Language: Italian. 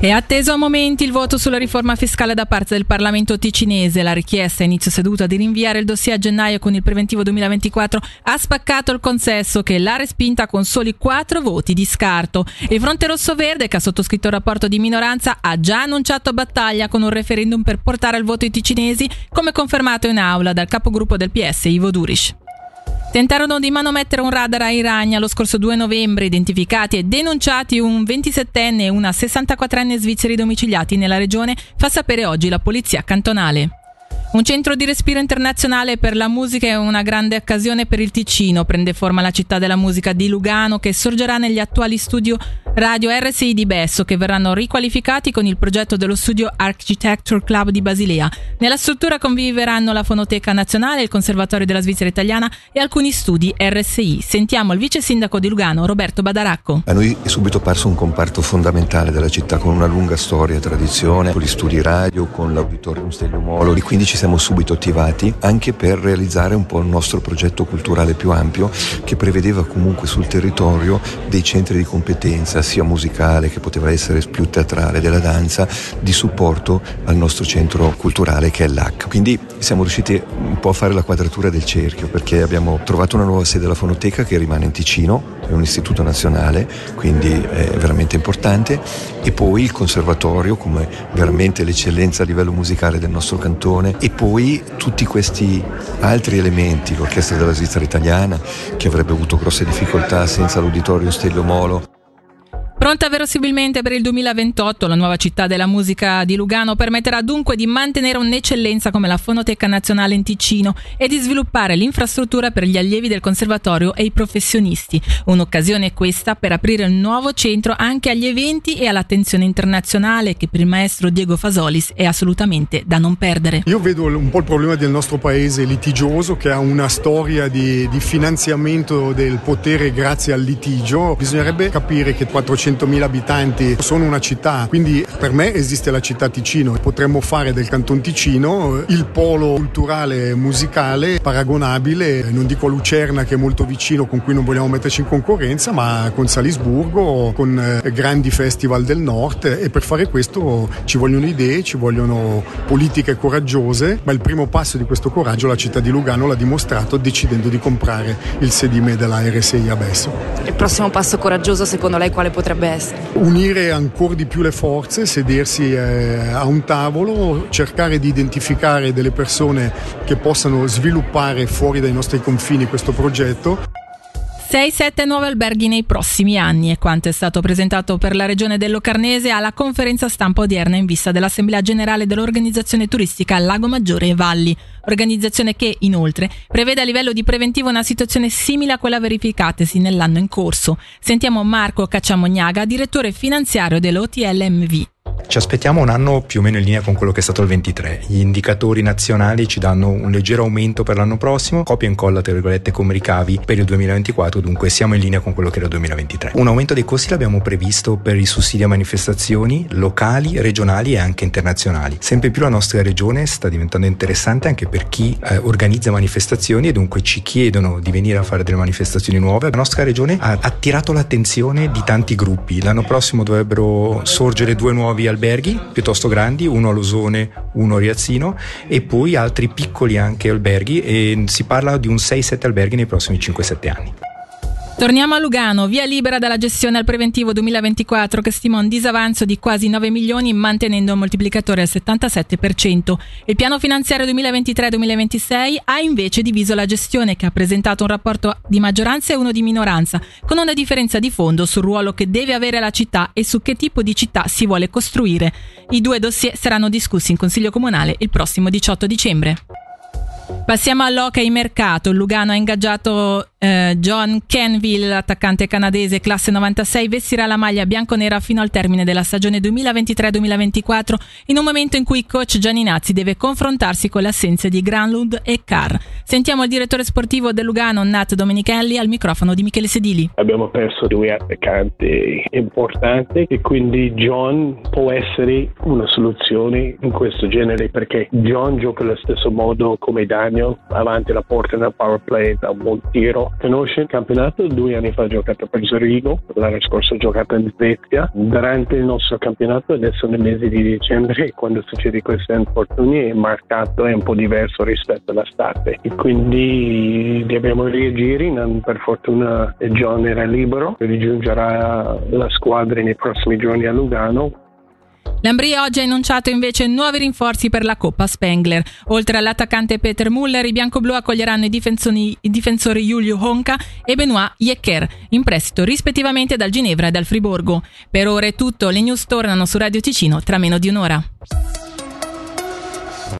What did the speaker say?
È atteso a momenti il voto sulla riforma fiscale da parte del Parlamento ticinese. La richiesta a inizio seduta di rinviare il dossier a gennaio con il preventivo 2024 ha spaccato il consesso che l'ha respinta con soli quattro voti di scarto. Il Fronte Rosso Verde, che ha sottoscritto il rapporto di minoranza, ha già annunciato battaglia con un referendum per portare al voto i ticinesi, come confermato in aula dal capogruppo del PS Ivo Durish. Tentarono di manomettere un radar a Iragna lo scorso 2 novembre, identificati e denunciati un 27enne e una 64enne svizzeri domiciliati nella regione, fa sapere oggi la polizia cantonale. Un centro di respiro internazionale per la musica è una grande occasione per il Ticino. Prende forma la città della musica di Lugano che sorgerà negli attuali studio radio RSI di Besso che verranno riqualificati con il progetto dello studio Architecture Club di Basilea. Nella struttura conviveranno la Fonoteca Nazionale, il Conservatorio della Svizzera Italiana e alcuni studi RSI. Sentiamo il vice sindaco di Lugano, Roberto Badaracco. A noi è subito parso un comparto fondamentale della città con una lunga storia e tradizione, con gli studi radio, con l'auditorium Stelio Molo e quindi ci siamo subito attivati anche per realizzare un po' il nostro progetto culturale più ampio che prevedeva comunque sul territorio dei centri di competenza sia musicale che poteva essere più teatrale, della danza, di supporto al nostro centro culturale che è l'AC. Quindi siamo riusciti un po' a fare la quadratura del cerchio perché abbiamo trovato una nuova sede della fonoteca che rimane in Ticino, è un istituto nazionale, quindi è veramente importante, e poi il conservatorio come veramente l'eccellenza a livello musicale del nostro cantone. E poi tutti questi altri elementi, l'orchestra della Svizzera italiana che avrebbe avuto grosse difficoltà senza l'uditorio Stelio Molo Pronta verosimilmente per il 2028, la nuova città della musica di Lugano permetterà dunque di mantenere un'eccellenza come la Fonoteca Nazionale in Ticino e di sviluppare l'infrastruttura per gli allievi del conservatorio e i professionisti. Un'occasione questa per aprire un nuovo centro anche agli eventi e all'attenzione internazionale che per il maestro Diego Fasolis è assolutamente da non perdere. Io vedo un po' il problema del nostro paese litigioso che ha una storia di, di finanziamento del potere grazie al litigio. Bisognerebbe capire che 400 100.000 abitanti, sono una città, quindi per me esiste la città Ticino, potremmo fare del Canton Ticino il polo culturale musicale paragonabile, non dico a Lucerna che è molto vicino con cui non vogliamo metterci in concorrenza, ma con Salisburgo, con eh, grandi festival del nord e per fare questo ci vogliono idee, ci vogliono politiche coraggiose, ma il primo passo di questo coraggio la città di Lugano l'ha dimostrato decidendo di comprare il sedime della RSI a Besso. Il prossimo passo coraggioso secondo lei quale potrebbe potrebbe? Unire ancora di più le forze, sedersi eh, a un tavolo, cercare di identificare delle persone che possano sviluppare fuori dai nostri confini questo progetto 6-7 nuovi alberghi nei prossimi anni è quanto è stato presentato per la regione del Locarnese alla conferenza stampa odierna in vista dell'Assemblea Generale dell'Organizzazione Turistica Lago Maggiore e Valli, organizzazione che, inoltre, prevede a livello di preventivo una situazione simile a quella verificatesi nell'anno in corso. Sentiamo Marco Cacciamognaga, direttore finanziario dell'OTLMV. Ci aspettiamo un anno più o meno in linea con quello che è stato il 23. Gli indicatori nazionali ci danno un leggero aumento per l'anno prossimo, copia e incolla tra virgolette come ricavi per il 2024, dunque siamo in linea con quello che era il 2023. Un aumento dei costi l'abbiamo previsto per i sussidi a manifestazioni locali, regionali e anche internazionali. Sempre più la nostra regione sta diventando interessante anche per chi eh, organizza manifestazioni e dunque ci chiedono di venire a fare delle manifestazioni nuove. La nostra regione ha attirato l'attenzione di tanti gruppi. L'anno prossimo dovrebbero sorgere due nuovi alberghi piuttosto grandi, uno a Losone, uno a Riazzino e poi altri piccoli anche alberghi e si parla di un 6-7 alberghi nei prossimi 5-7 anni. Torniamo a Lugano, via libera dalla gestione al preventivo 2024 che stima un disavanzo di quasi 9 milioni mantenendo un moltiplicatore al 77%. Il piano finanziario 2023-2026 ha invece diviso la gestione che ha presentato un rapporto di maggioranza e uno di minoranza, con una differenza di fondo sul ruolo che deve avere la città e su che tipo di città si vuole costruire. I due dossier saranno discussi in Consiglio Comunale il prossimo 18 dicembre. Passiamo all'hockey mercato. Il Lugano ha ingaggiato eh, John Kenville, l'attaccante canadese classe 96, vestirà la maglia bianconera fino al termine della stagione 2023-2024, in un momento in cui il coach Gianninazzi deve confrontarsi con le assenze di Granlund e Carr. Sentiamo il direttore sportivo del Lugano, Nat Domenichelli, al microfono di Michele Sedili. Abbiamo perso due attaccanti importanti e quindi John può essere una soluzione in questo genere perché John gioca allo stesso modo come Daniel Daniel avanti la porta nel power play da un buon tiro. Conosce il campionato? Due anni fa ha giocato per Zurigo, l'anno scorso ha giocato in Svezia. Durante il nostro campionato, adesso nel mese di dicembre, quando succede questi infortuni, è marcato, è un po' diverso rispetto all'estate. E quindi dobbiamo reagire. Per fortuna John era libero, rigiungerà la squadra nei prossimi giorni a Lugano L'Ambria oggi ha annunciato invece nuovi rinforzi per la Coppa Spengler. Oltre all'attaccante Peter Muller, i bianco-blu accoglieranno i difensori, i difensori Giulio Honka e Benoit Jecker, in prestito rispettivamente dal Ginevra e dal Friburgo. Per ora è tutto, le news tornano su Radio Ticino tra meno di un'ora.